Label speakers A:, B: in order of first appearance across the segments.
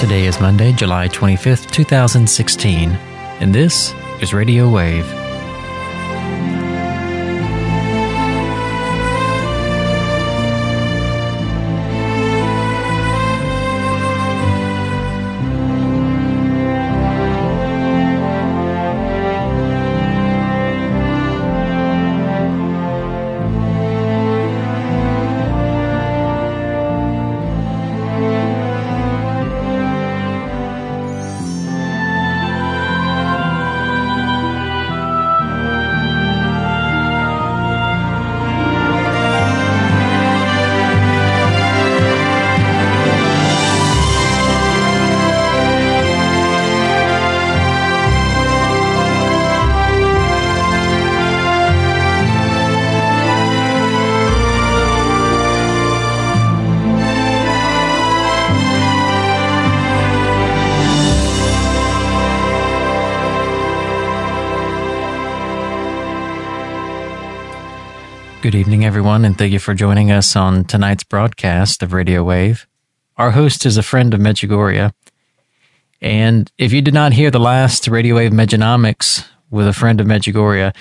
A: Today is Monday, July 25th, 2016, and this is Radio Wave. Evening, everyone, and thank you for joining us on tonight's broadcast of Radio Wave. Our host is a friend of Medjugorje. And if you did not hear the last Radio Wave Mejanomics with a friend of Medjugorje,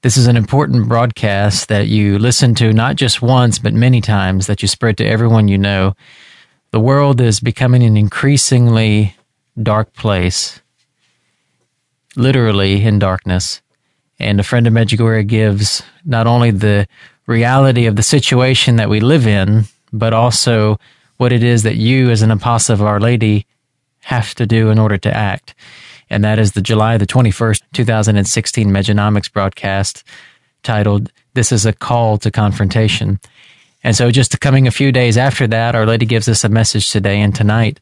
A: this is an important broadcast that you listen to not just once, but many times, that you spread to everyone you know. The world is becoming an increasingly dark place, literally in darkness. And a friend of Medjugorje gives not only the reality of the situation that we live in, but also what it is that you, as an apostle of Our Lady, have to do in order to act. And that is the July the 21st, 2016 Mejanomics broadcast titled, This is a Call to Confrontation. And so just coming a few days after that, Our Lady gives us a message today. And tonight,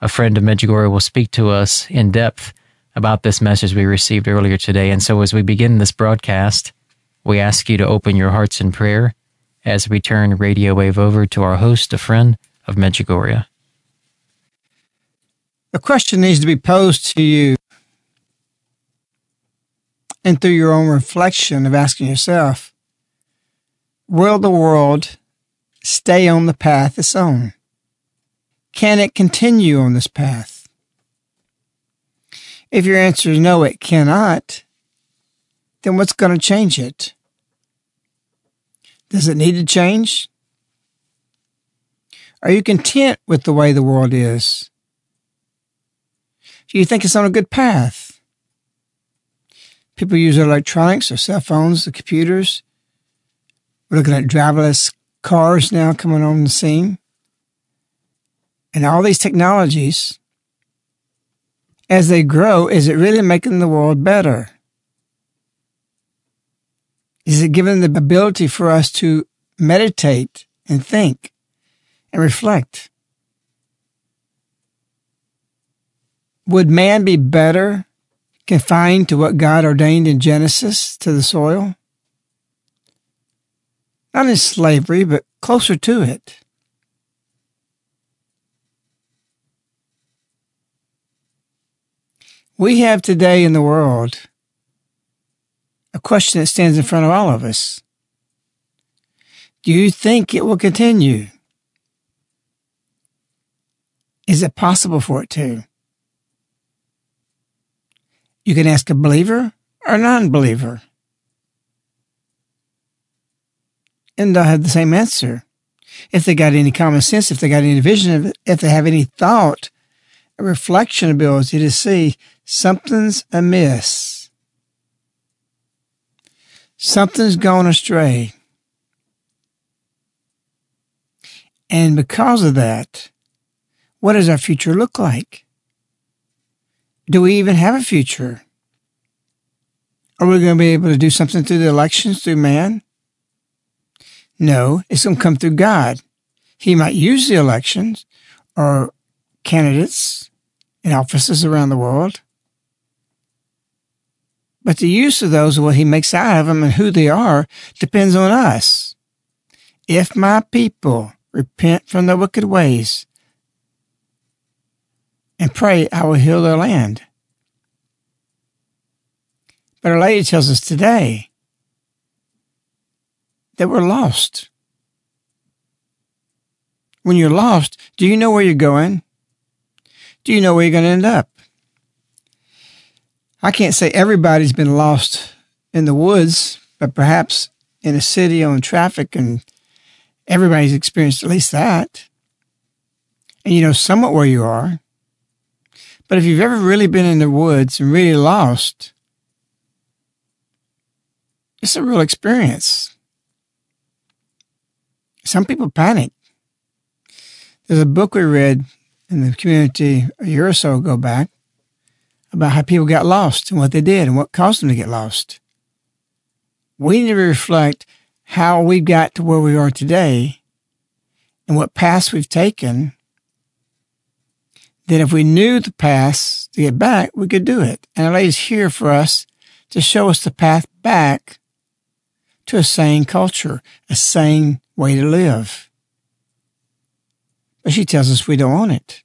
A: a friend of Medjugorje will speak to us in depth about this message we received earlier today. And so as we begin this broadcast, we ask you to open your hearts in prayer as we turn Radio Wave over to our host, a friend of Medjugorje.
B: A question needs to be posed to you and through your own reflection of asking yourself, will the world stay on the path it's on? Can it continue on this path? If your answer is no, it cannot, then what's going to change it? Does it need to change? Are you content with the way the world is? Do you think it's on a good path? People use electronics, their cell phones, the computers. We're looking at driverless cars now coming on the scene. And all these technologies, as they grow, is it really making the world better? Is it giving the ability for us to meditate and think and reflect? Would man be better confined to what God ordained in Genesis to the soil? Not in slavery, but closer to it. We have today in the world a question that stands in front of all of us. Do you think it will continue? Is it possible for it to? You can ask a believer or a non believer. And they'll have the same answer. If they got any common sense, if they got any vision, if they have any thought, a reflection ability to see something's amiss Something's gone astray. And because of that, what does our future look like? Do we even have a future? Are we going to be able to do something through the elections, through man? No, it's going to come through God. He might use the elections or candidates in offices around the world but the use of those, what he makes out of them and who they are, depends on us. If my people repent from their wicked ways and pray, I will heal their land. But Our Lady tells us today that we're lost. When you're lost, do you know where you're going? do you know where you're going to end up? I can't say everybody's been lost in the woods, but perhaps in a city on traffic, and everybody's experienced at least that. And you know somewhat where you are. But if you've ever really been in the woods and really lost, it's a real experience. Some people panic. There's a book we read in the community a year or so ago back about how people got lost and what they did and what caused them to get lost. We need to reflect how we got to where we are today and what paths we've taken. That if we knew the paths to get back, we could do it. And Our Lady's here for us to show us the path back to a sane culture, a sane way to live. But she tells us we don't want it.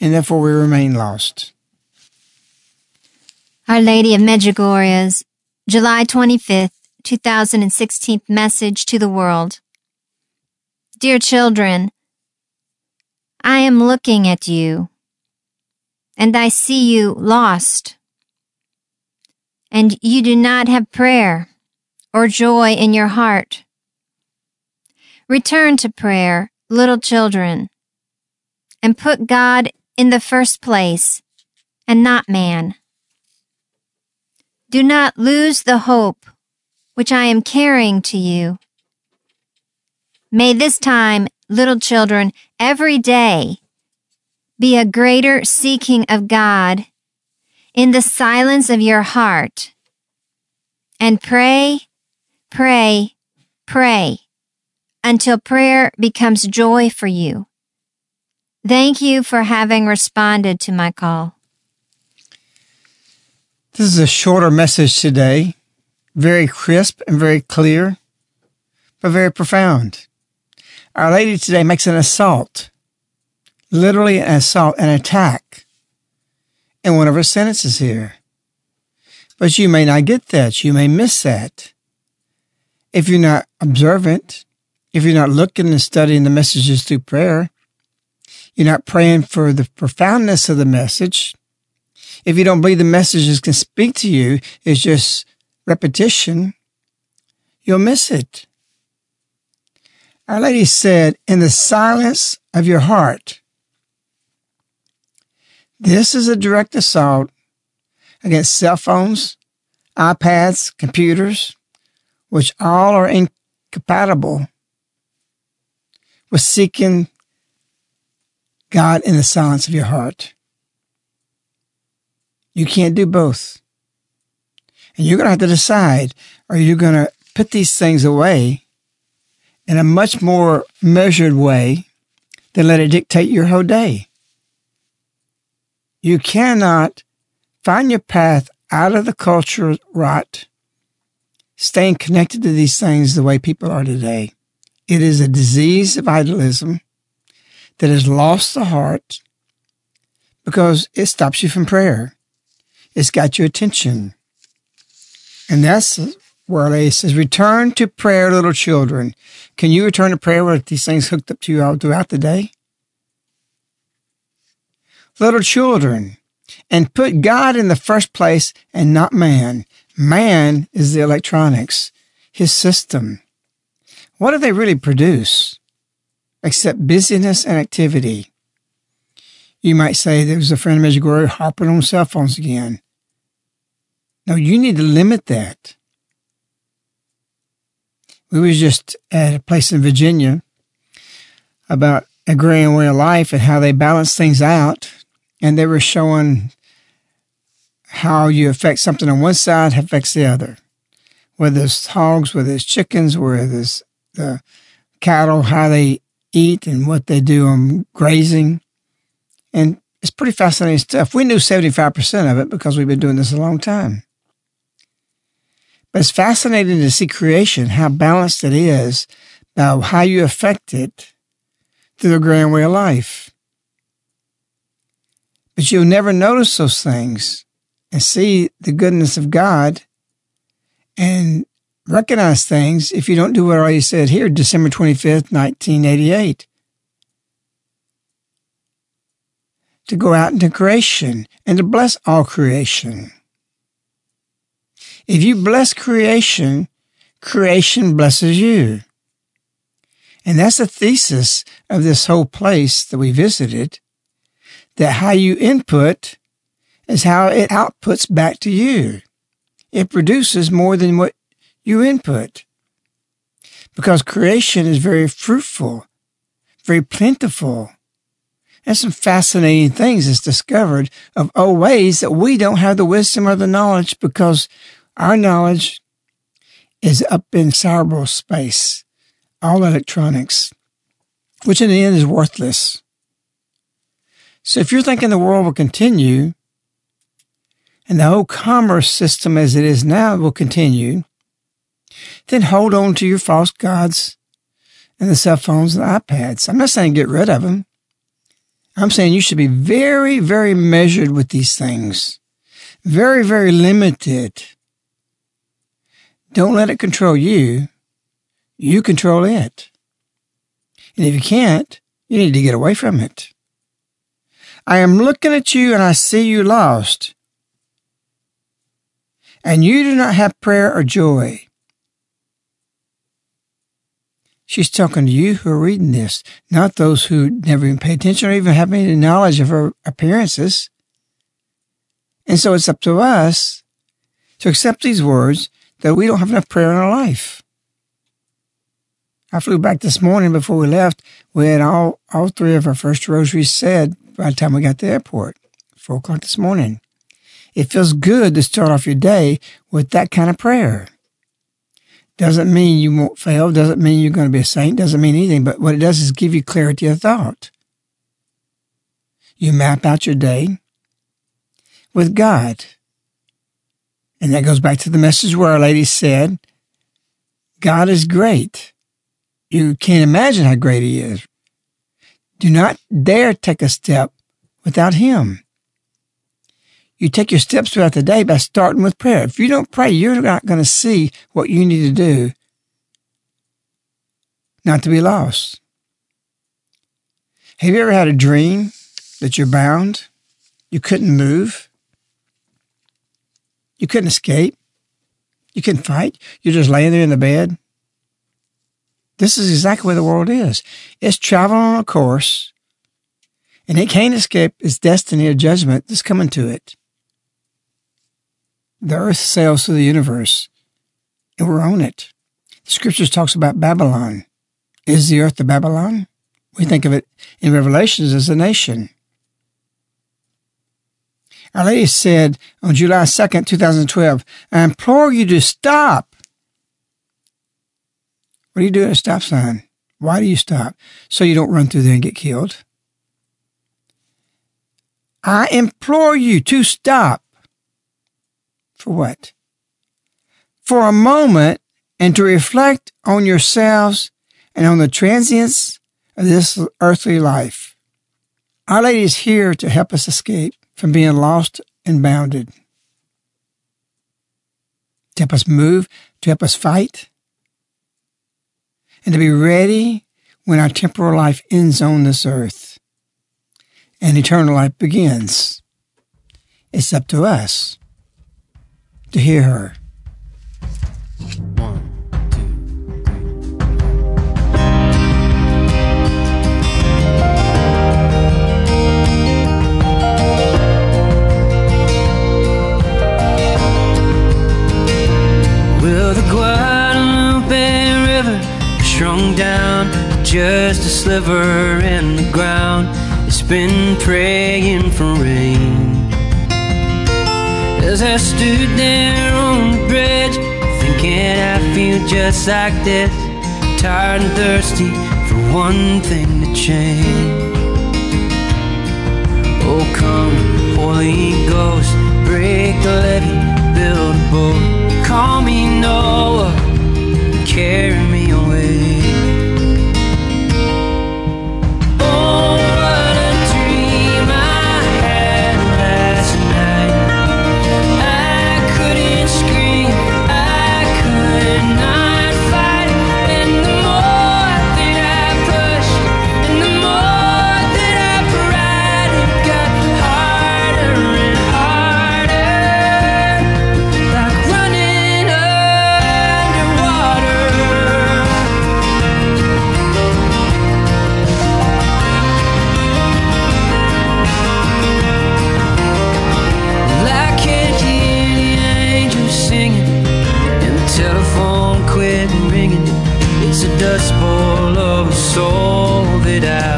B: And therefore we remain lost.
C: Our Lady of Medjugorje's July 25th, 2016 message to the world. Dear children, I am looking at you, and I see you lost, and you do not have prayer or joy in your heart. Return to prayer, little children, and put God in the first place and not man. Do not lose the hope which I am carrying to you. May this time, little children, every day be a greater seeking of God in the silence of your heart. And pray, pray, pray until prayer becomes joy for you. Thank you for having responded to my call.
B: This is a shorter message today, very crisp and very clear, but very profound. Our Lady today makes an assault, literally an assault, an attack in one of her sentences here. But you may not get that. You may miss that. If you're not observant, if you're not looking and studying the messages through prayer, you're not praying for the profoundness of the message, if you don't believe the messages can speak to you, it's just repetition, you'll miss it. Our Lady said, in the silence of your heart, this is a direct assault against cell phones, iPads, computers, which all are incompatible with seeking God in the silence of your heart. You can't do both. And you're going to have to decide are you going to put these things away in a much more measured way than let it dictate your whole day? You cannot find your path out of the culture rot, staying connected to these things the way people are today. It is a disease of idolism that has lost the heart because it stops you from prayer. It's got your attention. And that's where it says, return to prayer, little children. Can you return to prayer with these things hooked up to you all throughout the day? Little children, and put God in the first place and not man. Man is the electronics, his system. What do they really produce except busyness and activity? You might say there was a friend of Medjugorje harping on cell phones again. No, you need to limit that. We was just at a place in Virginia about agrarian way of life and how they balance things out. And they were showing how you affect something on one side affects the other. Whether it's hogs, whether it's chickens, whether it's the cattle, how they eat and what they do on grazing. And it's pretty fascinating stuff. We knew 75% of it because we've been doing this a long time. But it's fascinating to see creation, how balanced it is, now how you affect it through the grand way of life. But you'll never notice those things and see the goodness of God and recognize things if you don't do what I said here, December 25th, 1988. to go out into creation and to bless all creation. If you bless creation, creation blesses you. And that's the thesis of this whole place that we visited, that how you input is how it outputs back to you. It produces more than what you input. Because creation is very fruitful, very plentiful, and some fascinating things is discovered of old ways that we don't have the wisdom or the knowledge because our knowledge is up in cyberspace, all electronics, which in the end is worthless. So if you're thinking the world will continue and the whole commerce system as it is now will continue, then hold on to your false gods and the cell phones and iPads. I'm not saying get rid of them. I'm saying you should be very, very measured with these things. Very, very limited. Don't let it control you. You control it. And if you can't, you need to get away from it. I am looking at you and I see you lost. And you do not have prayer or joy. She's talking to you who are reading this, not those who never even pay attention or even have any knowledge of her appearances. And so it's up to us to accept these words that we don't have enough prayer in our life. I flew back this morning before we left. We had all, all three of our first rosaries said by the time we got to the airport, four o'clock this morning. It feels good to start off your day with that kind of prayer. Doesn't mean you won't fail. Doesn't mean you're going to be a saint. Doesn't mean anything. But what it does is give you clarity of thought. You map out your day with God. And that goes back to the message where Our Lady said, God is great. You can't imagine how great He is. Do not dare take a step without Him. You take your steps throughout the day by starting with prayer. If you don't pray, you're not going to see what you need to do not to be lost. Have you ever had a dream that you're bound? You couldn't move? You couldn't escape? You couldn't fight? You're just laying there in the bed? This is exactly where the world is. It's traveling on a course, and it can't escape its destiny or judgment that's coming to it. The earth sails through the universe, and we're on it. The scriptures talks about Babylon. Is the earth the Babylon? We think of it in Revelations as a nation. Our Lady said on July 2nd, 2012, I implore you to stop. What are you doing at a stop sign? Why do you stop? So you don't run through there and get killed. I implore you to stop. For what? For a moment and to reflect on yourselves and on the transience of this earthly life. Our Lady is here to help us escape from being lost and bounded, to help us move, to help us fight, and to be ready when our temporal life ends on this earth and eternal life begins. It's up to us to hear her.
D: Shrunk down just a sliver in the ground? It's been praying for rain. As I stood there on the bridge, thinking I feel just like this, tired and thirsty for one thing to change. Oh, come, Holy Ghost, break the levee, build a boat, call me Noah, carry me soul that I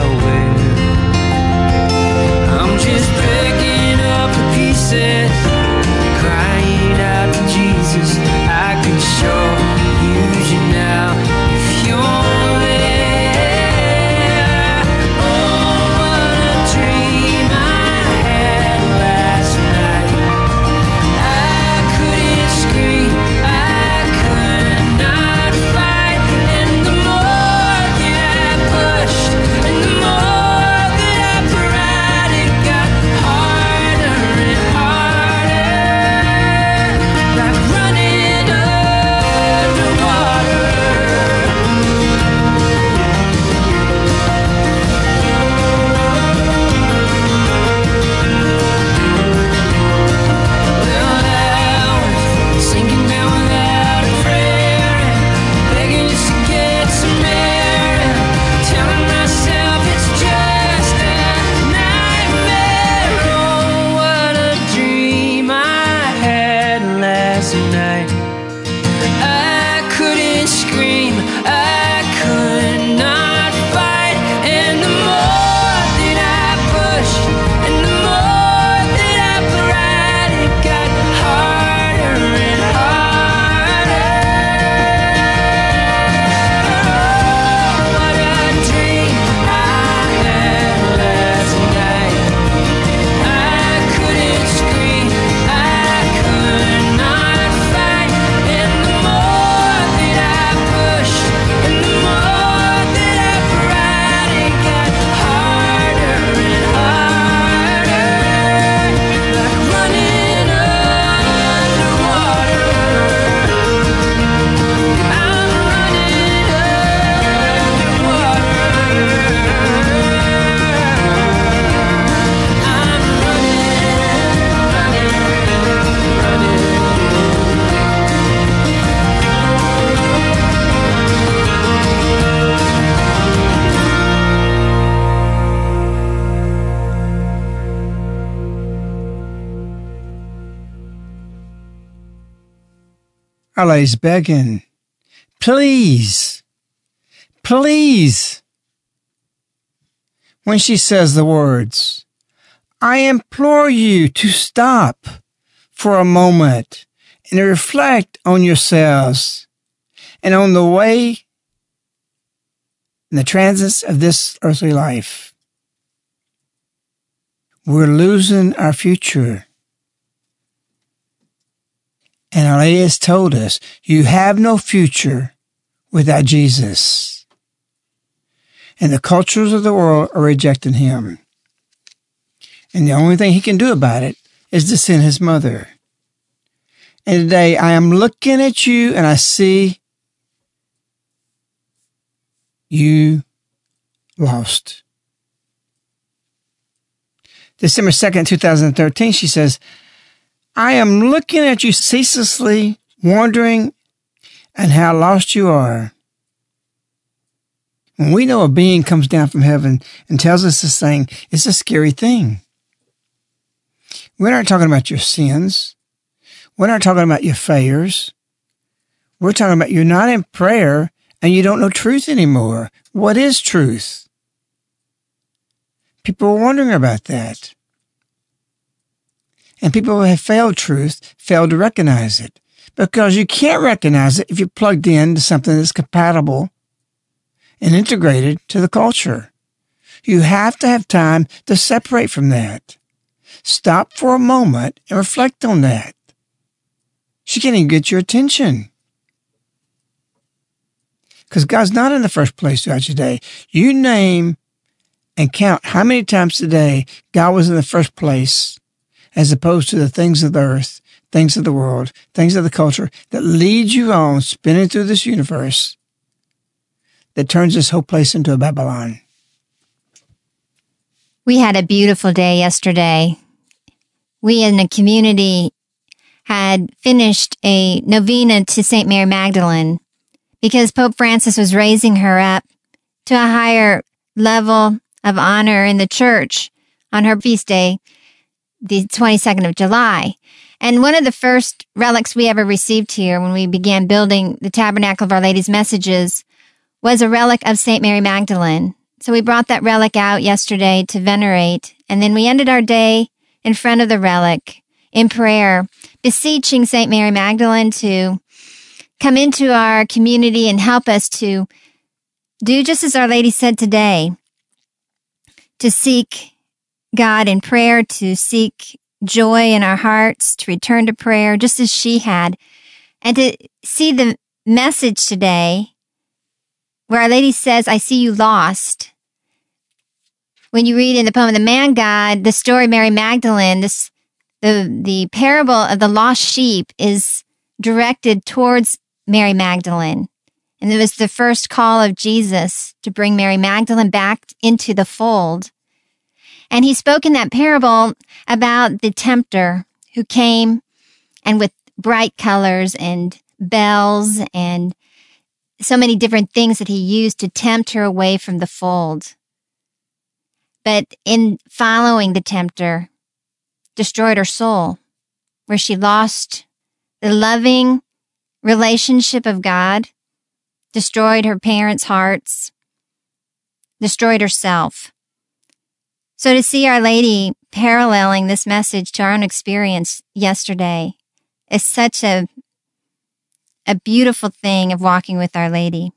B: Lady's begging, please, please. When she says the words, I implore you to stop for a moment and reflect on yourselves and on the way and the transits of this earthly life. We're losing our future. And Our Lady has told us, you have no future without Jesus. And the cultures of the world are rejecting him. And the only thing he can do about it is to send his mother. And today I am looking at you and I see you lost. December 2nd, 2013, she says, I am looking at you ceaselessly, wondering and how lost you are. When we know a being comes down from heaven and tells us this thing, it's a scary thing. We're not talking about your sins. We're not talking about your failures. We're talking about you're not in prayer and you don't know truth anymore. What is truth? People are wondering about that. And people who have failed truth fail to recognize it because you can't recognize it if you're plugged into something that's compatible and integrated to the culture. You have to have time to separate from that. Stop for a moment and reflect on that. She can't even get your attention. Because God's not in the first place throughout your day. You name and count how many times today God was in the first place as opposed to the things of the earth, things of the world, things of the culture that lead you on spinning through this universe that turns this whole place into a Babylon.
C: We had a beautiful day yesterday. We in the community had finished a novena to St. Mary Magdalene because Pope Francis was raising her up to a higher level of honor in the church on her feast day, the 22nd of July. And one of the first relics we ever received here when we began building the Tabernacle of Our Lady's Messages was a relic of St. Mary Magdalene. So we brought that relic out yesterday to venerate, and then we ended our day in front of the relic in prayer, beseeching St. Mary Magdalene to come into our community and help us to do just as Our Lady said today, to seek God in prayer, to seek joy in our hearts, to return to prayer, just as she had, and to see the message today where Our Lady says, I see you lost. When you read in the poem, The Man God, the story Mary Magdalene, this the, the parable of the lost sheep is directed towards Mary Magdalene. And it was the first call of Jesus to bring Mary Magdalene back into the fold. And he spoke in that parable about the tempter who came and with bright colors and bells and so many different things that he used to tempt her away from the fold. But in following the tempter, destroyed her soul, where she lost the loving relationship of God, destroyed her parents' hearts, destroyed herself. So to see Our Lady paralleling this message to our own experience yesterday is such a, a beautiful thing of walking with Our Lady.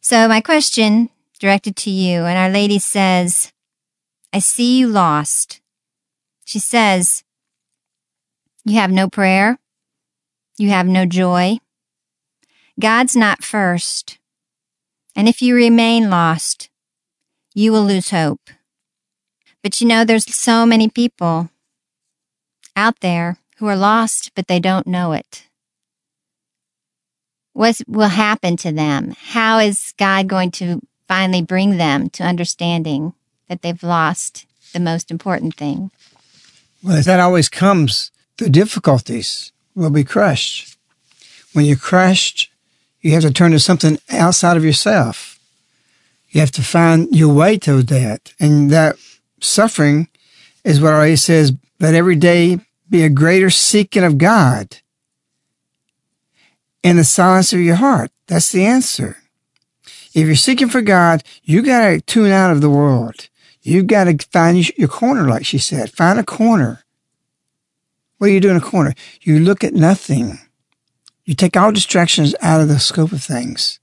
C: So my question directed to you, and Our Lady says, I see you lost. She says, You have no prayer. You have no joy. God's not first. And if you remain lost, you will lose hope. But you know, there's so many people out there who are lost, but they don't know it. What will happen to them? How is God going to finally bring them to understanding that they've lost the most important thing?
B: Well, that always comes through difficulties. We'll be crushed. When you're crushed, you have to turn to something outside of yourself. You have to find your way to that. And that suffering is what our says, but every day be a greater seeking of God in the silence of your heart. That's the answer. If you're seeking for God, you got to tune out of the world. You've got to find your corner, like she said. Find a corner. What do you do in a corner? You look at nothing. You take all distractions out of the scope of things.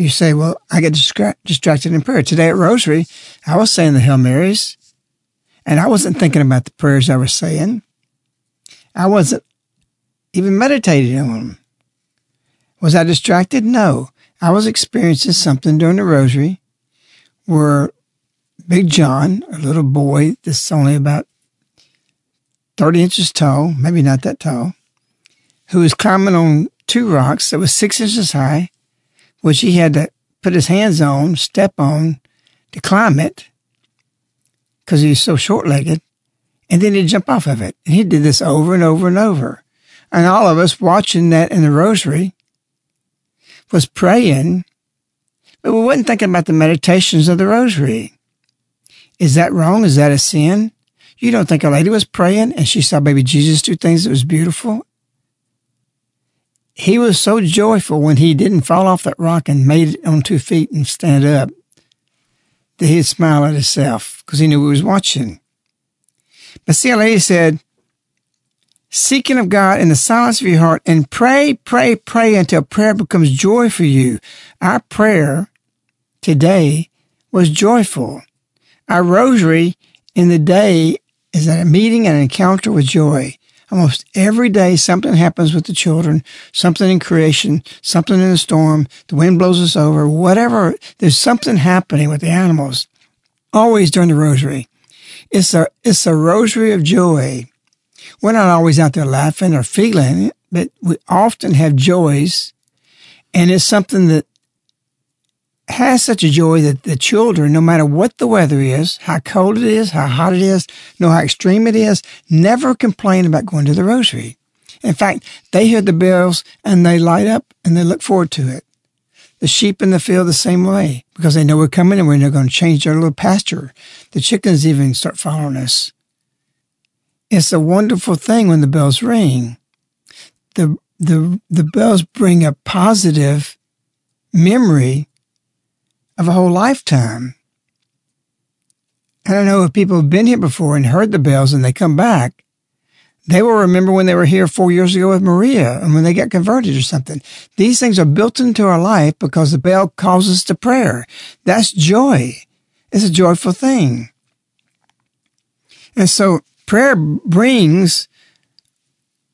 B: You say, well, I get distra- distracted in prayer. Today at Rosary, I was saying the Hail Marys, and I wasn't thinking about the prayers I was saying. I wasn't even meditating on them. Was I distracted? No. I was experiencing something during the Rosary where Big John, a little boy that's only about 30 inches tall, maybe not that tall, who was climbing on two rocks that was six inches high, which he had to put his hands on, step on to climb it because he was so short legged. And then he'd jump off of it. And he did this over and over and over. And all of us watching that in the rosary was praying but we wasn't thinking about the meditations of the rosary. Is that wrong? Is that a sin? You don't think a lady was praying and she saw baby Jesus do things that was beautiful? He was so joyful when he didn't fall off that rock and made it on two feet and stand up that he'd smile at himself because he knew he was watching. But see, a lady said, seeking of God in the silence of your heart and pray, pray, pray until prayer becomes joy for you. Our prayer today was joyful. Our rosary in the day is a meeting and an encounter with joy. Almost every day something happens with the children, something in creation, something in the storm, the wind blows us over, whatever. There's something happening with the animals. Always during the rosary. It's a, it's a rosary of joy. We're not always out there laughing or feeling it, but we often have joys. And it's something that has such a joy that the children, no matter what the weather is, how cold it is, how hot it is, know how extreme it is, never complain about going to the rosary. In fact, they hear the bells and they light up and they look forward to it. The sheep in the field the same way because they know we're coming and we're not going to change their little pasture. The chickens even start following us. It's a wonderful thing when the bells ring. The the the bells bring a positive memory of a whole lifetime. I don't know if people have been here before and heard the bells and they come back. They will remember when they were here four years ago with Maria and when they got converted or something. These things are built into our life because the bell calls us to prayer. That's joy. It's a joyful thing. And so prayer brings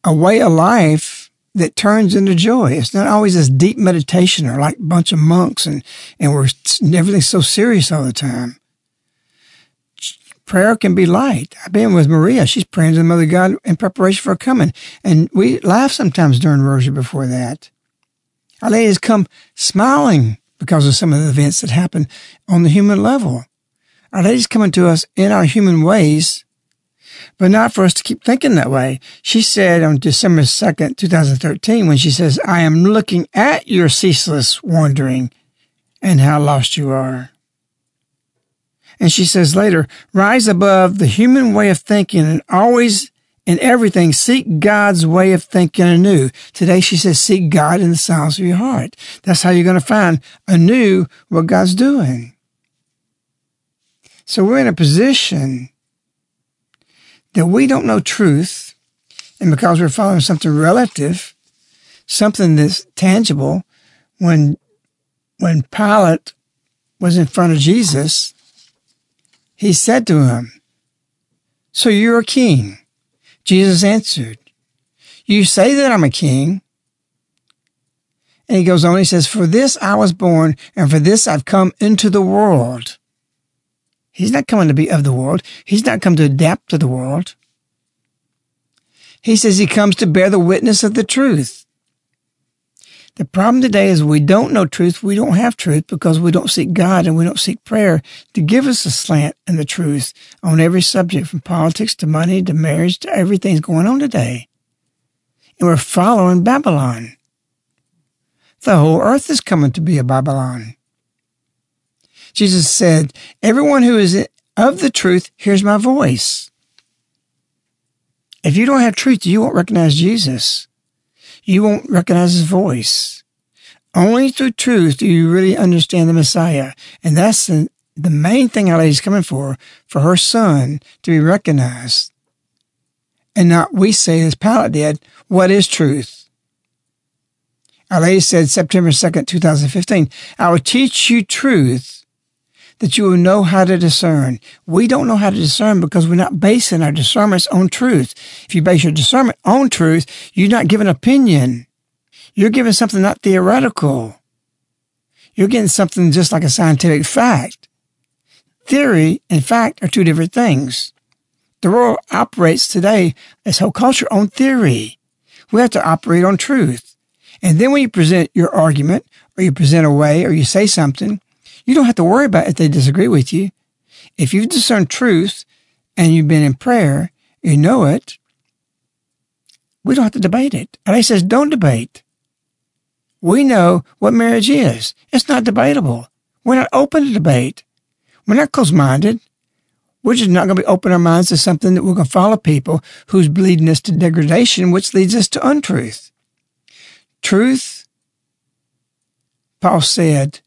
B: a way of life that turns into joy. It's not always this deep meditation or like a bunch of monks and, and we're everything's so serious all the time prayer can be light. I've been with Maria. She's praying to the Mother God in preparation for coming. And we laugh sometimes during Rosary before that. Our ladies come smiling because of some of the events that happen on the human level. Our ladies coming to us in our human ways, but not for us to keep thinking that way. She said on December 2nd, 2013, when she says, I am looking at your ceaseless wandering and how lost you are. And she says later, rise above the human way of thinking and always in everything seek God's way of thinking anew. Today she says, seek God in the silence of your heart. That's how you're going to find anew what God's doing. So we're in a position that we don't know truth. And because we're following something relative, something that's tangible, when, when Pilate was in front of Jesus, he said to him, So you're a king? Jesus answered, You say that I'm a king. And he goes on, he says, For this I was born, and for this I've come into the world. He's not coming to be of the world. He's not come to adapt to the world. He says he comes to bear the witness of the truth. The problem today is we don't know truth. We don't have truth because we don't seek God and we don't seek prayer to give us a slant and the truth on every subject from politics to money to marriage to everything's going on today. And we're following Babylon. The whole earth is coming to be a Babylon. Jesus said, everyone who is of the truth hears my voice. If you don't have truth, you won't recognize Jesus you won't recognize his voice. Only through truth do you really understand the Messiah. And that's the, the main thing Our Lady's coming for, for her son to be recognized. And not we say, as Pilate did, what is truth? Our Lady said September 2nd, 2015, I will teach you truth that you will know how to discern. We don't know how to discern because we're not basing our discernments on truth. If you base your discernment on truth, you're not giving opinion. You're giving something not theoretical. You're getting something just like a scientific fact. Theory and fact are two different things. The world operates today, as whole culture, on theory. We have to operate on truth. And then when you present your argument, or you present a way, or you say something, you don't have to worry about if they disagree with you. If you've discerned truth and you've been in prayer, you know it. We don't have to debate it. And he says, don't debate. We know what marriage is. It's not debatable. We're not open to debate. We're not close minded. We're just not going to be open our minds to something that we're going to follow people who's leading us to degradation, which leads us to untruth. Truth, Paul said,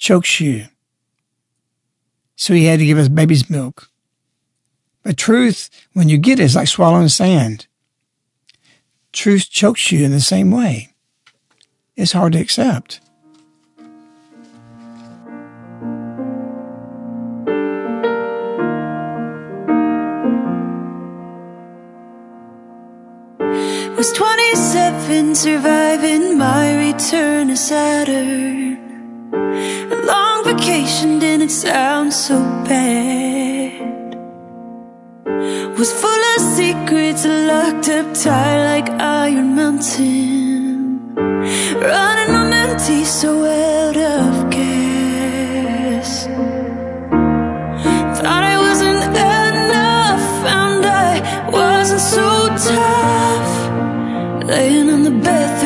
B: chokes you. So he had to give us baby's milk. But truth, when you get it, is like swallowing sand. Truth chokes you in the same way. It's hard to accept.
E: Was 27 surviving my return to Saturn? Vacation didn't sound so bad. Was full of secrets locked up tight like Iron Mountain. Running on empty so out of gas. Thought I wasn't enough Found I wasn't so tough. Laying on the bathroom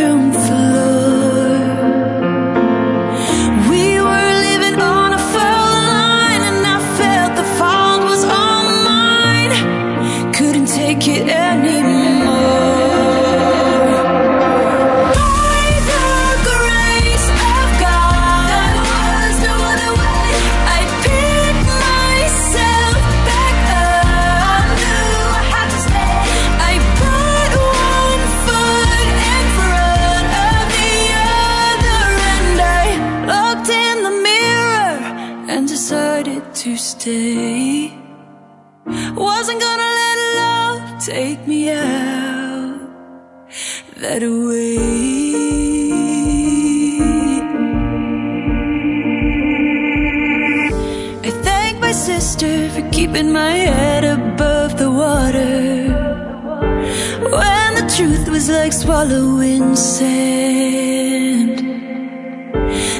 E: was like swallowing sand.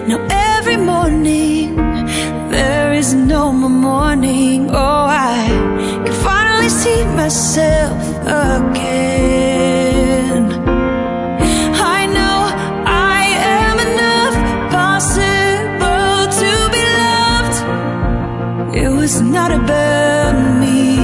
E: Now every morning there is no more morning. Oh, I can finally see myself again. I know I am enough, possible to be loved. It was not about me.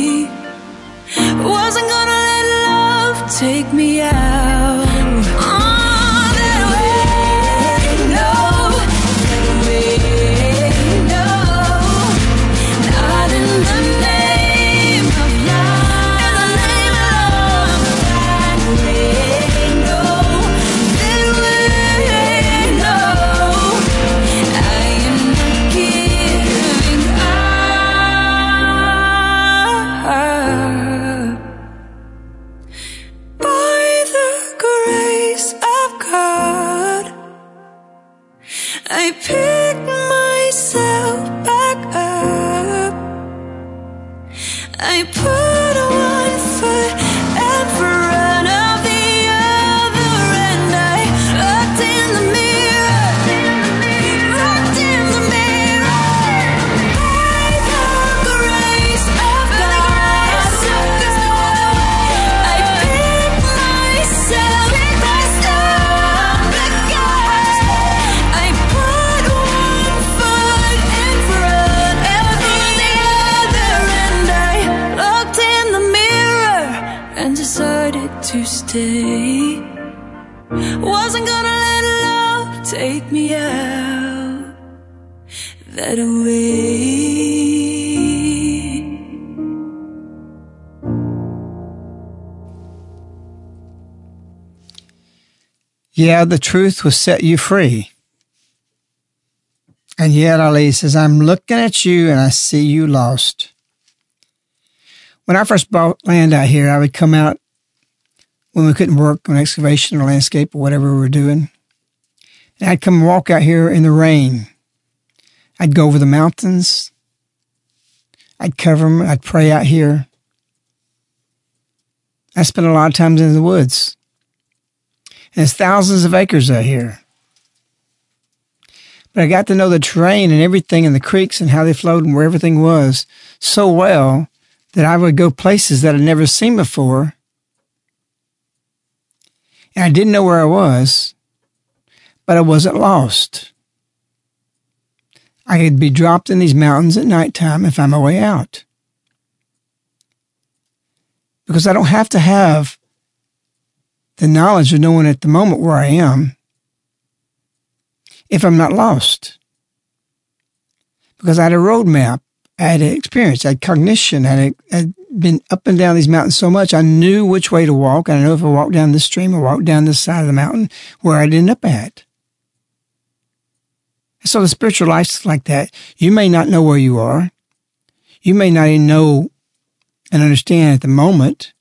E: Wasn't gonna let love take me out that way.
B: Yeah, the truth will set you free. And yet, Ali says, I'm looking at you and I see you lost. When I first bought land out here, I would come out when we couldn't work on excavation or landscape or whatever we were doing. And I'd come walk out here in the rain. I'd go over the mountains. I'd cover them. I'd pray out here. I spent a lot of times in the woods. And there's thousands of acres out here. But I got to know the terrain and everything and the creeks and how they flowed and where everything was so well that I would go places that I'd never seen before. And I didn't know where I was, but I wasn't lost. I could be dropped in these mountains at nighttime and find my way out. Because I don't have to have the knowledge of knowing at the moment where I am if I'm not lost. Because I had a roadmap, I had experience, I had cognition, I had, I had been up and down these mountains so much, I knew which way to walk. I know if I walked down this stream or walked down this side of the mountain, where I'd end up at. So the spiritual life's like that. You may not know where you are. You may not even know and understand at the moment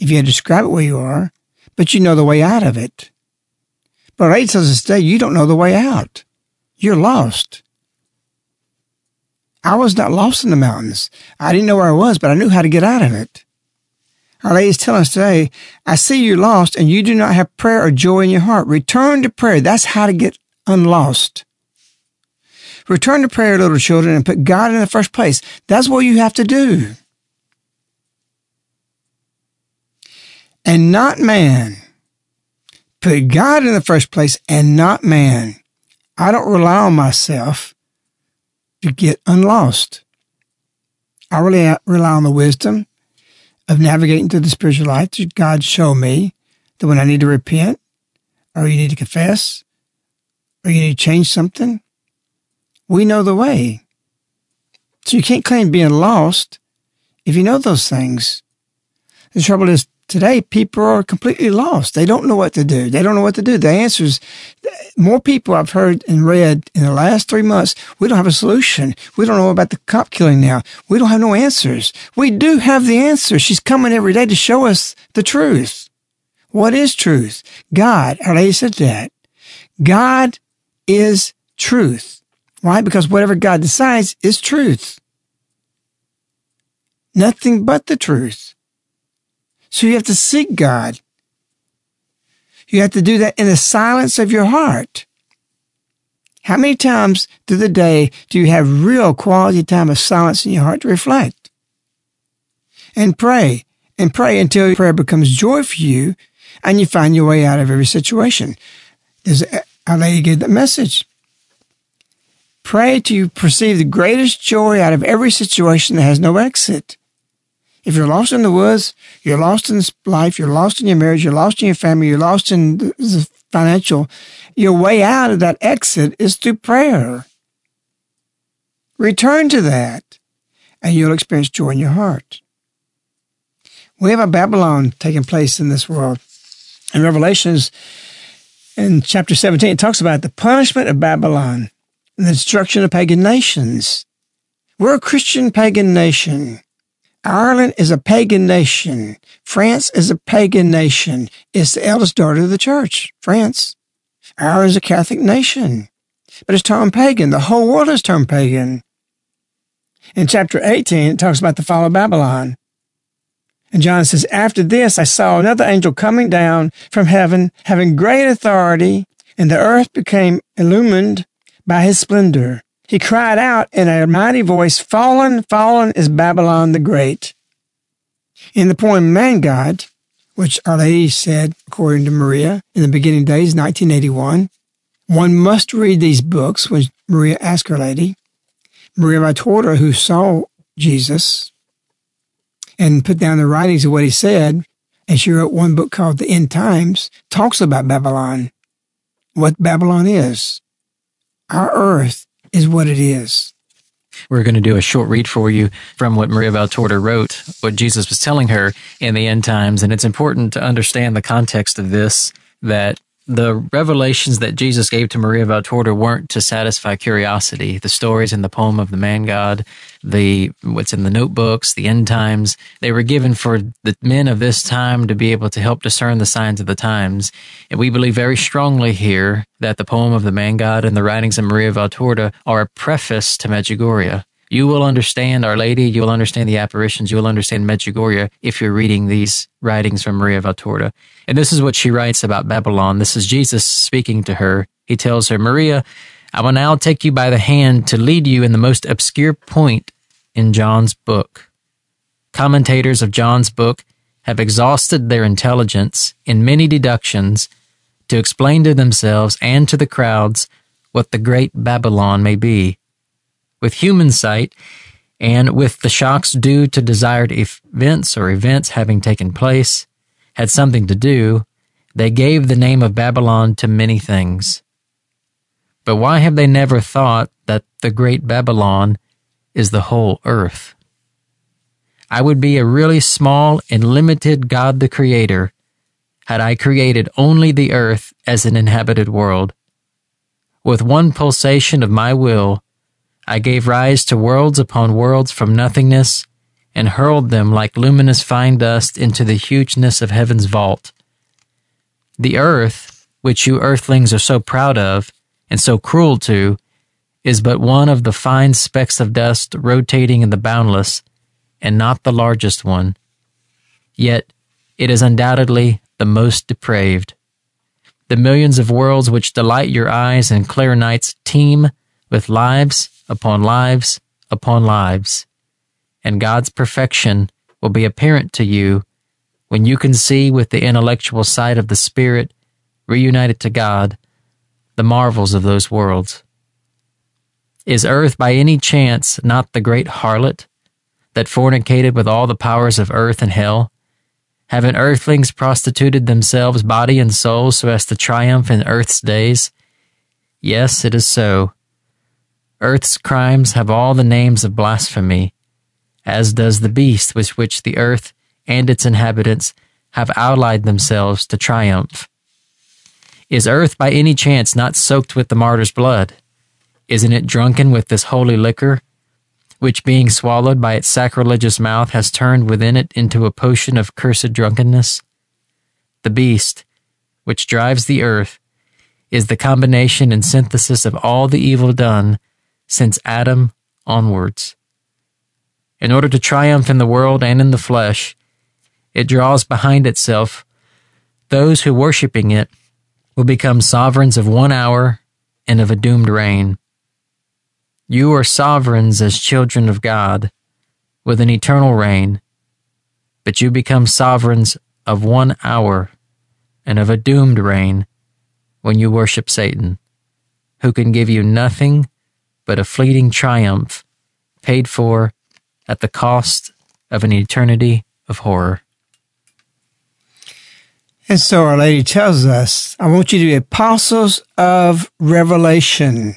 B: if you had to describe it where you are, but you know the way out of it. But right tells us today, you don't know the way out. You're lost. I was not lost in the mountains. I didn't know where I was, but I knew how to get out of it. Our lady is telling us today, I see you're lost and you do not have prayer or joy in your heart. Return to prayer. That's how to get unlost. Return to prayer, little children, and put God in the first place. That's what you have to do. And not man. Put God in the first place and not man. I don't rely on myself to get unlost. I really rely on the wisdom of navigating through the spiritual life that God show me that when I need to repent or you need to confess or you need to change something, we know the way. So you can't claim being lost if you know those things. The trouble is today people are completely lost. They don't know what to do. They don't know what to do. The answers, more people I've heard and read in the last three months, we don't have a solution. We don't know about the cop killing now. We don't have no answers. We do have the answer. She's coming every day to show us the truth. What is truth? God, our lady said that. God is truth. Why? Because whatever God decides is truth. Nothing but the truth. So you have to seek God. You have to do that in the silence of your heart. How many times through the day do you have real quality time of silence in your heart to reflect? And pray and pray until prayer becomes joy for you and you find your way out of every situation. There's a lady gave that message. Pray to perceive the greatest joy out of every situation that has no exit. If you're lost in the woods, you're lost in life, you're lost in your marriage, you're lost in your family, you're lost in the financial, your way out of that exit is through prayer. Return to that, and you'll experience joy in your heart. We have a Babylon taking place in this world. In Revelations, in chapter 17, it talks about the punishment of Babylon and the destruction of pagan nations. We're a Christian pagan nation. Ireland is a pagan nation. France is a pagan nation. It's the eldest daughter of the church, France. Ireland is a Catholic nation, but it's turned pagan. The whole world has turned pagan. In chapter 18, it talks about the fall of Babylon. And John says, After this, I saw another angel coming down from heaven, having great authority, and the earth became illumined by his splendor. He cried out in a mighty voice, Fallen, fallen is Babylon the Great. In the poem Man God, which Lady said, according to Maria, in the beginning days, 1981, one must read these books when Maria asked Our Lady. Maria Valtorta, who saw Jesus and put down the writings of what he said, and she wrote one book called The End Times, talks about Babylon, what Babylon is. Our earth is what it is.
A: We're going to do a short read for you from what Maria Valtorta wrote, what Jesus was telling her in the end times. And it's important to understand the context of this that the revelations that Jesus gave to Maria Valtorta weren't to satisfy curiosity. The stories in the poem of the man God, the what's in the notebooks, the end times, they were given for the men of this time to be able to help discern the signs of the times. And we believe very strongly here that the poem of the man God and the writings of Maria Valtorta are a preface to Medjugorje. You will understand Our Lady, you will understand the apparitions, you will understand Medjugorje if you're reading these writings from Maria Valtorta. And this is what she writes about Babylon. This is Jesus speaking to her. He tells her, Maria, I will now take you by the hand to lead you in the most obscure point in John's book. Commentators of John's book have exhausted their intelligence in many deductions to explain to themselves and to the crowds what the great Babylon may be with human sight and with the shocks due to desired events or events having taken place, had something to do, they gave the name of Babylon to many things. But why have they never thought that the great Babylon is the whole earth? I would be a really small and limited God the Creator had I created only the earth as an inhabited world. With one pulsation of my will, I gave rise to worlds upon worlds from nothingness and hurled them like luminous fine dust into the hugeness of heaven's vault. The earth, which you earthlings are so proud of and so cruel to, is but one of the fine specks of dust rotating in the boundless, and not the largest one. Yet it is undoubtedly the most depraved. The millions of worlds which delight your eyes and clear nights teem with lives upon lives upon lives, and God's perfection will be apparent to you when you can see with the intellectual sight of the Spirit reunited to God, the marvels of those worlds. Is earth by any chance not the great harlot that fornicated with all the powers of earth and hell? Haven't earthlings prostituted themselves body and soul so as to triumph in earth's days? Yes, it is so. Earth's crimes have all the names of blasphemy, as does the beast with which the earth and its inhabitants have allied themselves to triumph. Is earth by any chance not soaked with the martyr's blood? Isn't it drunken with this holy liquor, which being swallowed by its sacrilegious mouth has turned within it into a potion of cursed drunkenness? The beast, which drives the earth, is the combination and synthesis of all the evil done since Adam onwards. In order to triumph in the world and in the flesh, it draws behind itself those who, worshipping it, will become sovereigns of one hour and of a doomed reign. You are sovereigns as children of God, with an eternal reign, but you become sovereigns of one hour and of a doomed reign when you worship Satan, who can give you nothing but a fleeting triumph paid for at the cost of an eternity of horror.
B: And so Our Lady tells us, I want you to be apostles of revelation.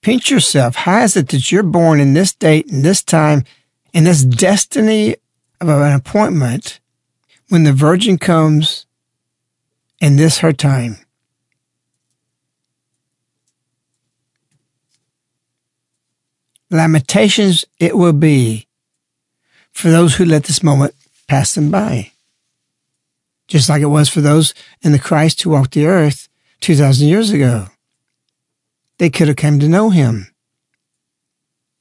B: Pinch yourself. How is it that you're born in this date, and this time, in this destiny of an appointment when the Virgin comes in this her time? Lamentations it will be for those who let this moment pass them by. Just like it was for those in the Christ who walked the earth 2,000 years ago. They could have come to know him.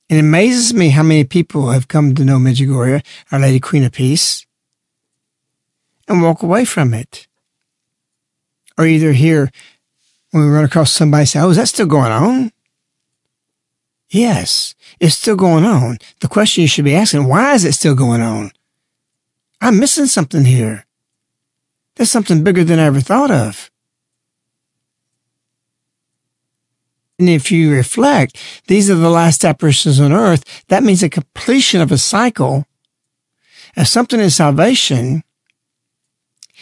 B: It amazes me how many people have come to know Medjugorje, Our Lady Queen of Peace, and walk away from it. Or either here, when we run across somebody say, Oh, is that still going on? Yes, it's still going on. The question you should be asking, why is it still going on? I'm missing something here. There's something bigger than I ever thought of. And if you reflect, these are the last apparitions on earth. That means a completion of a cycle of something in salvation.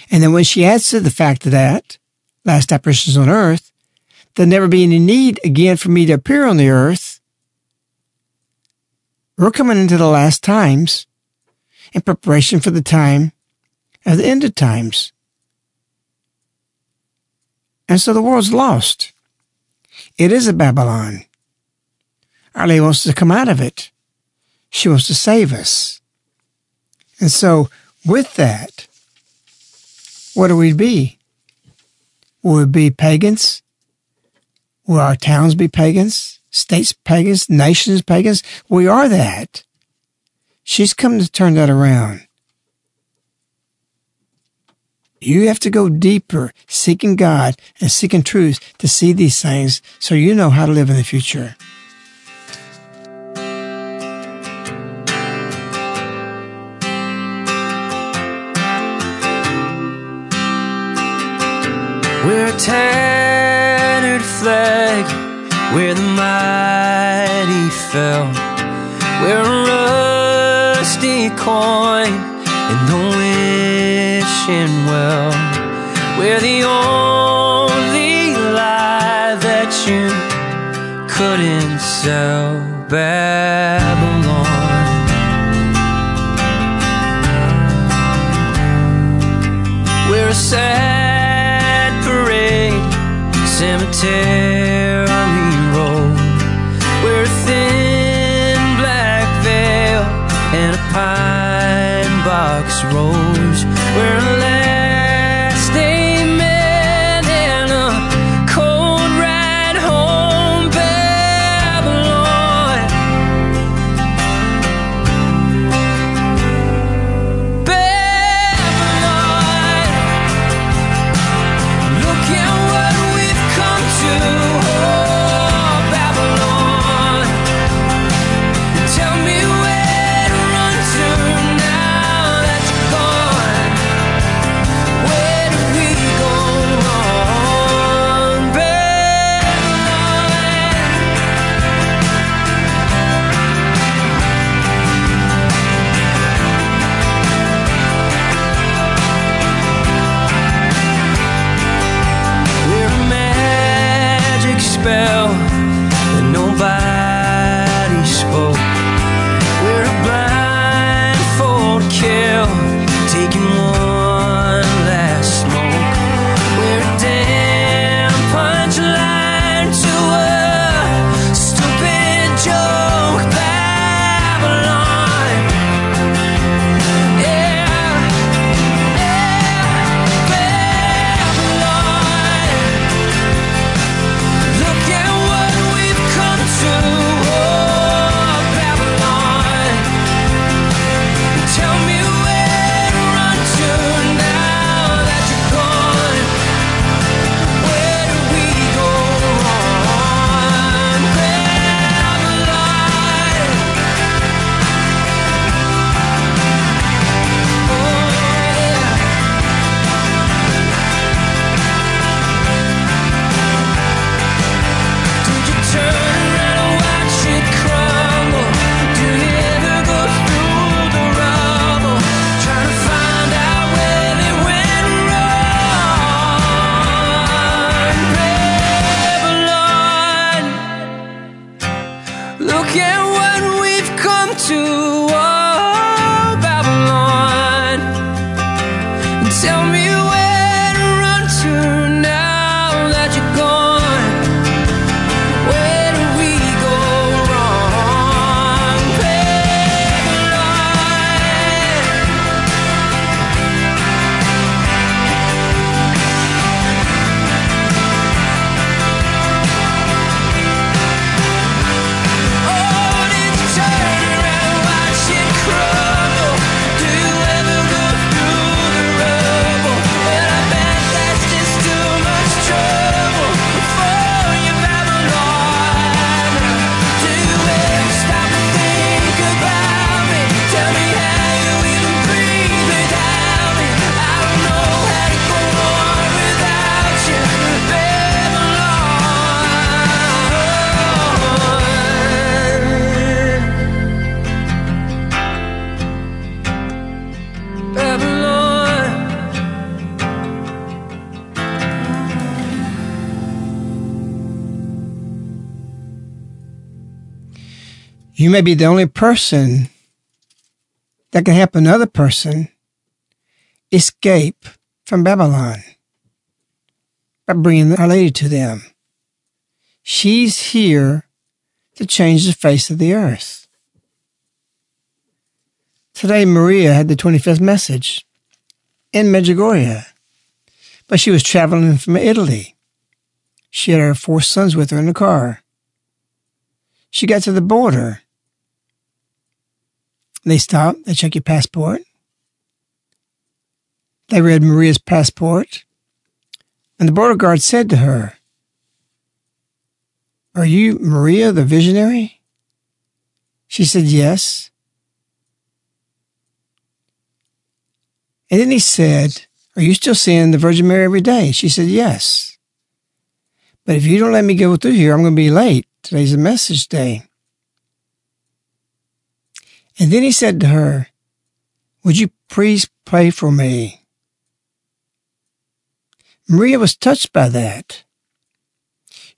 B: And then when she adds to the fact of that, last apparitions on earth, there'll never be any need again for me to appear on the earth we're coming into the last times in preparation for the time of the end of times. And so the world's lost. It is a Babylon. Our Lady wants to come out of it. She wants to save us. And so, with that, what do we be? Will we be pagans? Will our towns be pagans? States pagans, nations pagans. We are that. She's come to turn that around. You have to go deeper, seeking God and seeking truth to see these things so you know how to live in the future.
D: We're a tattered flag where the mighty fell, where a rusty coin in the wishing well, where the only lie that you couldn't sell, Babylon. We're a sad parade, cemetery rose. Where
B: You may be the only person that can help another person escape from Babylon by bringing Our Lady to them. She's here to change the face of the earth. Today, Maria had the 25th message in Medjugorje, but she was traveling from Italy. She had her four sons with her in the car. She got to the border. They stopped, they checked your passport. They read Maria's passport, and the border guard said to her, Are you Maria the visionary? She said, Yes. And then he said, Are you still seeing the Virgin Mary every day? She said, Yes. But if you don't let me go through here, I'm going to be late. Today's a message day. And then he said to her, Would you please pray for me? Maria was touched by that.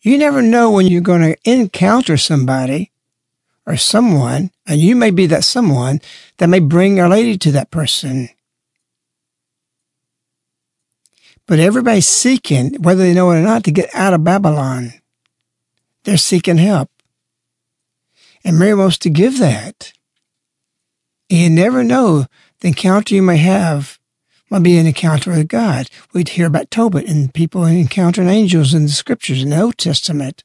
B: You never know when you're going to encounter somebody or someone, and you may be that someone that may bring Our Lady to that person. But everybody's seeking, whether they know it or not, to get out of Babylon. They're seeking help. And Mary wants to give that. You never know the encounter you may have might be an encounter with God. We'd hear about Tobit and people encountering angels in the scriptures in the Old Testament.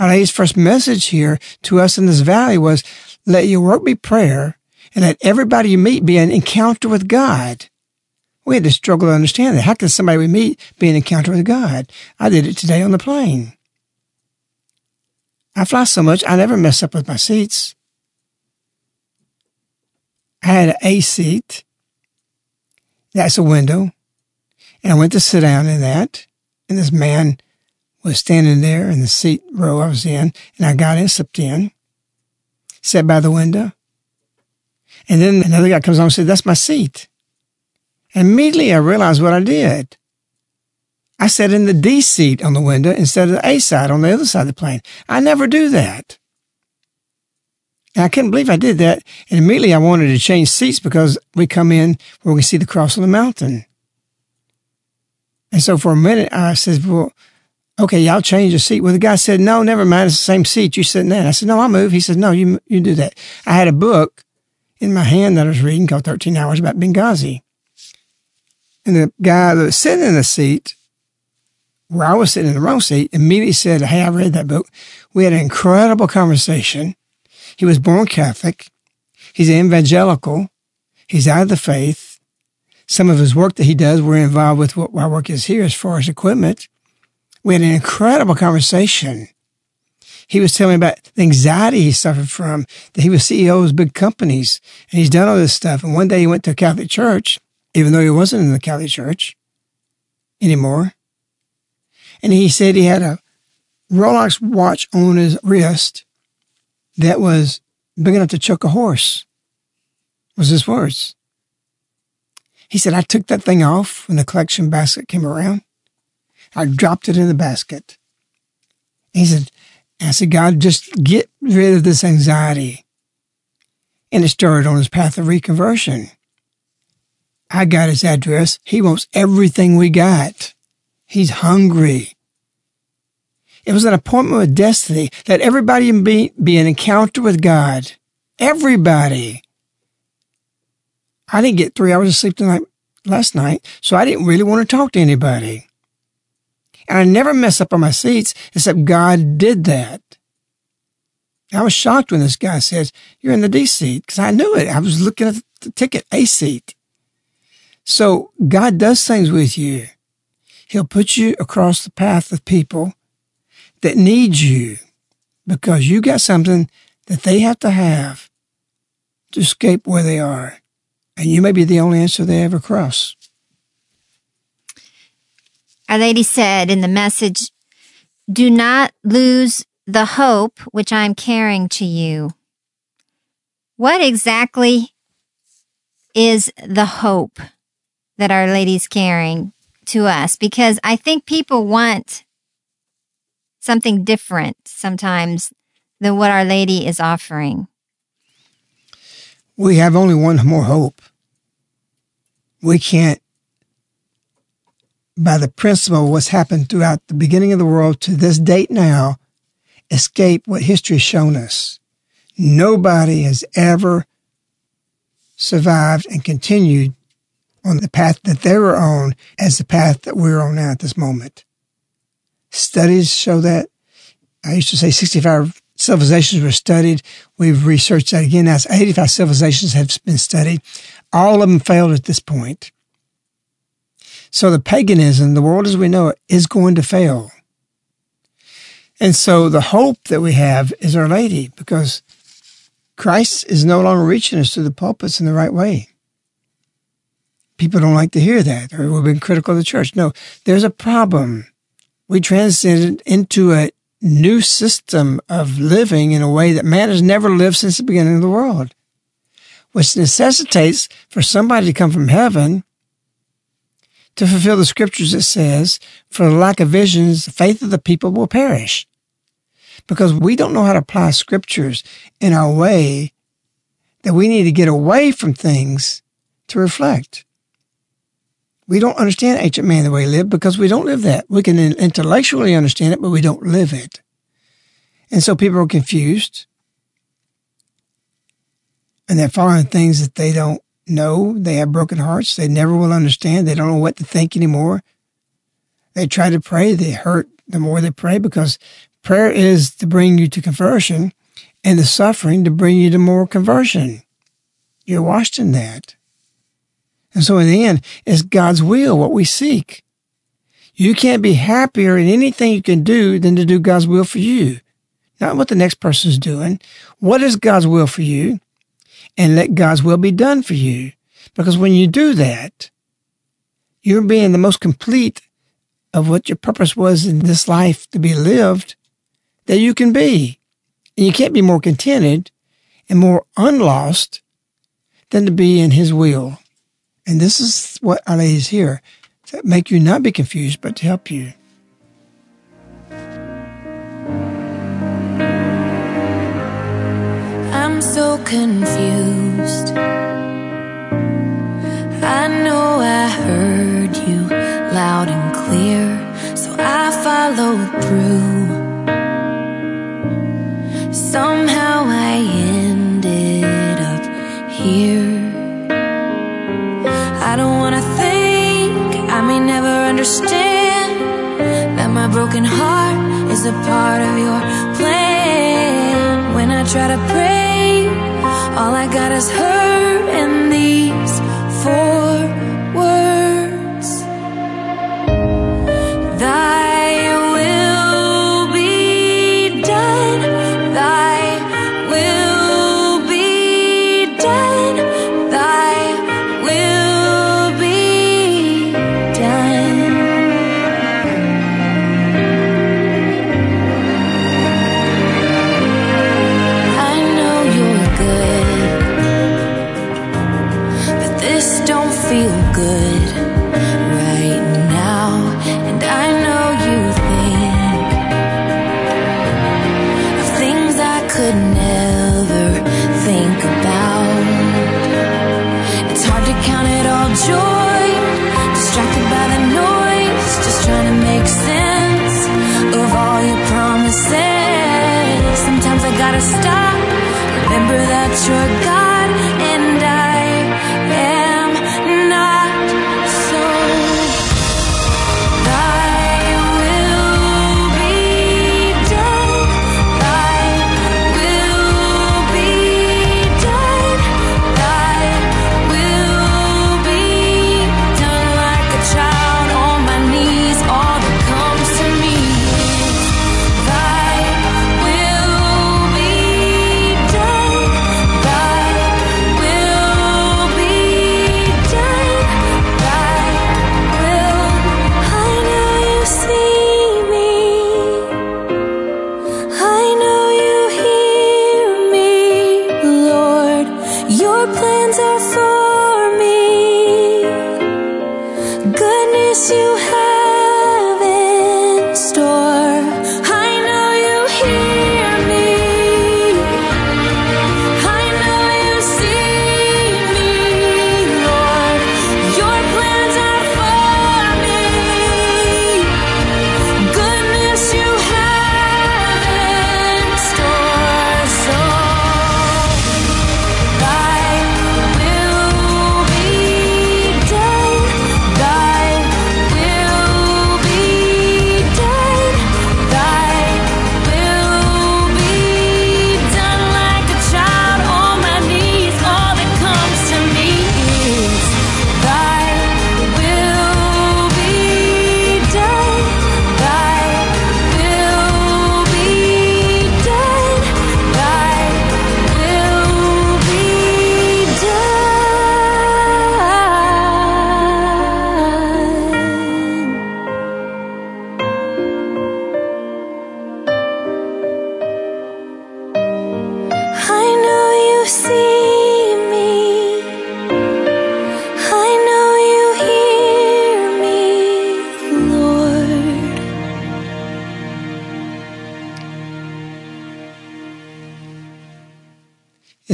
B: Our Lady's first message here to us in this valley was, let your work be prayer and let everybody you meet be an encounter with God. We had to struggle to understand that. How can somebody we meet be an encounter with God? I did it today on the plane. I fly so much, I never mess up with my seats. I had an A seat that's a window. And I went to sit down in that. And this man was standing there in the seat row I was in. And I got in, slipped in, sat by the window. And then another guy comes on and said, That's my seat. And immediately I realized what I did. I sat in the D seat on the window instead of the A side on the other side of the plane. I never do that. And I couldn't believe I did that. And immediately I wanted to change seats because we come in where we see the cross on the mountain. And so for a minute, I said, well, okay, y'all change the seat. Well, the guy said, no, never mind. It's the same seat. You sitting there. I said, no, I'll move. He said, no, you, you do that. I had a book in my hand that I was reading called 13 Hours about Benghazi. And the guy that was sitting in the seat where I was sitting in the wrong seat immediately said, Hey, I read that book. We had an incredible conversation. He was born Catholic. He's evangelical. He's out of the faith. Some of his work that he does, we're involved with what our work is here as far as equipment. We had an incredible conversation. He was telling me about the anxiety he suffered from, that he was CEO of big companies and he's done all this stuff. And one day he went to a Catholic church, even though he wasn't in the Catholic church anymore. And he said he had a Rolex watch on his wrist that was big enough to choke a horse, was his words. He said, I took that thing off when the collection basket came around. I dropped it in the basket. He said, I said, God, just get rid of this anxiety. And it started on his path of reconversion. I got his address. He wants everything we got. He's hungry. It was an appointment with destiny. Let everybody be, be an encounter with God. Everybody. I didn't get three hours of sleep tonight last night, so I didn't really want to talk to anybody. And I never mess up on my seats, except God did that. I was shocked when this guy says, You're in the D seat, because I knew it. I was looking at the ticket, A seat. So God does things with you. He'll put you across the path of people that needs you because you got something that they have to have to escape where they are. And you may be the only answer they ever cross.
C: Our Lady said in the message, Do not lose the hope which I am carrying to you. What exactly is the hope that Our Lady's carrying to us? Because I think people want something different sometimes than what Our Lady is offering.
B: We have only one more hope. We can't, by the principle of what's happened throughout the beginning of the world to this date now, escape what history has shown us. Nobody has ever survived and continued on the path that they were on as the path that we're on now at this moment. Studies show that. I used to say 65 civilizations were studied. We've researched that again. Now 85 civilizations have been studied. All of them failed at this point. So the paganism, the world as we know it, is going to fail. And so the hope that we have is Our Lady because Christ is no longer reaching us through the pulpits in the right way. People don't like to hear that, or we've been critical of the church. No, there's a problem. We transcended into a new system of living in a way that man has never lived since the beginning of the world, which necessitates for somebody to come from heaven to fulfill the scriptures that says, for the lack of visions, the faith of the people will perish. Because we don't know how to apply scriptures in our way that we need to get away from things to reflect. We don't understand ancient man the way he lived because we don't live that. We can intellectually understand it, but we don't live it. And so people are confused and they're following things that they don't know. They have broken hearts. They never will understand. They don't know what to think anymore. They try to pray. They hurt the more they pray because prayer is to bring you to conversion and the suffering to bring you to more conversion. You're washed in that. And so in the end, it's God's will, what we seek. You can't be happier in anything you can do than to do God's will for you. Not what the next person is doing. What is God's will for you? And let God's will be done for you. Because when you do that, you're being the most complete of what your purpose was in this life to be lived that you can be. And you can't be more contented and more unlost than to be in his will. And this is what Our is here to make you not be confused, but to help you.
E: I'm so confused. I know I heard you loud and clear, so I followed through. Somehow I ended up here. I don't wanna think, I may never understand that my broken heart is a part of your plan. When I try to pray, all I got is hurt and these four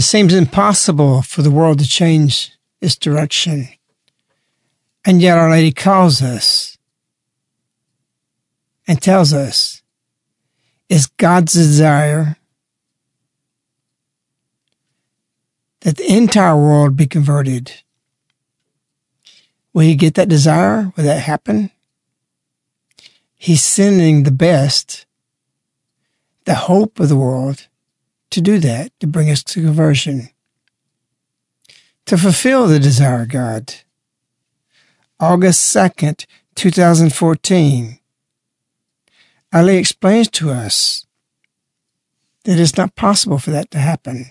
B: seems impossible for the world to change its direction. And yet Our Lady calls us and tells us it's God's desire that the entire world be converted. Will you get that desire? Will that happen? He's sending the best, the hope of the world, to do that, to bring us to conversion, to fulfill the desire of God. August 2nd, 2014. Our Lady explains to us that it's not possible for that to happen.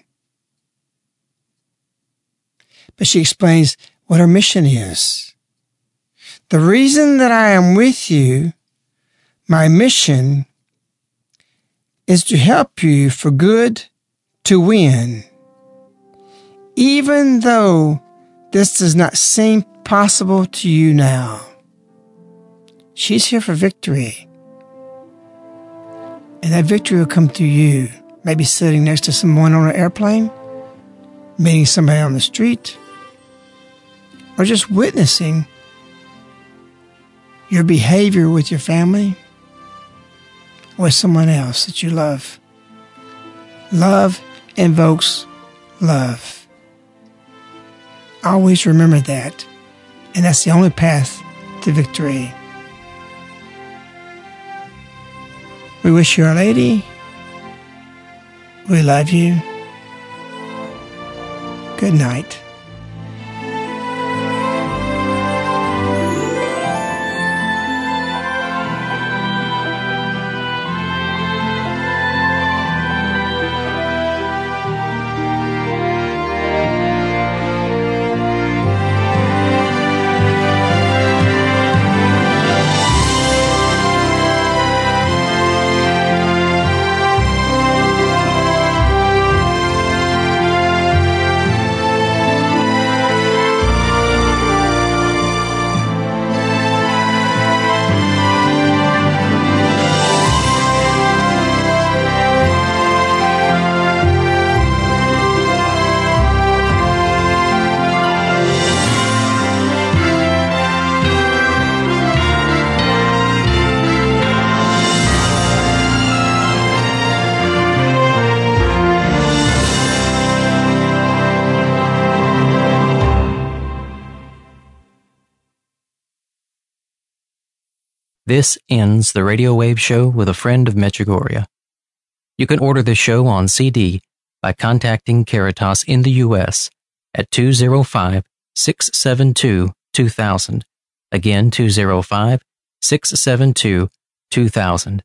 B: But she explains what her mission is. The reason that I am with you, my mission, is to help you for good to win. Even though this does not seem possible to you now, she's here for victory. And that victory will come through you. Maybe sitting next to someone on an airplane, meeting somebody on the street, or just witnessing your behavior with your family or someone else that you love. Love invokes love. Always remember that. And that's the only path to victory. We wish you, Our Lady. We love you. Good night.
A: This ends the Radio Wave Show with a friend of Medjugorje. You can order the show on CD by contacting Caritas in the U.S. at 205 672 2000. Again, 205 672 2000.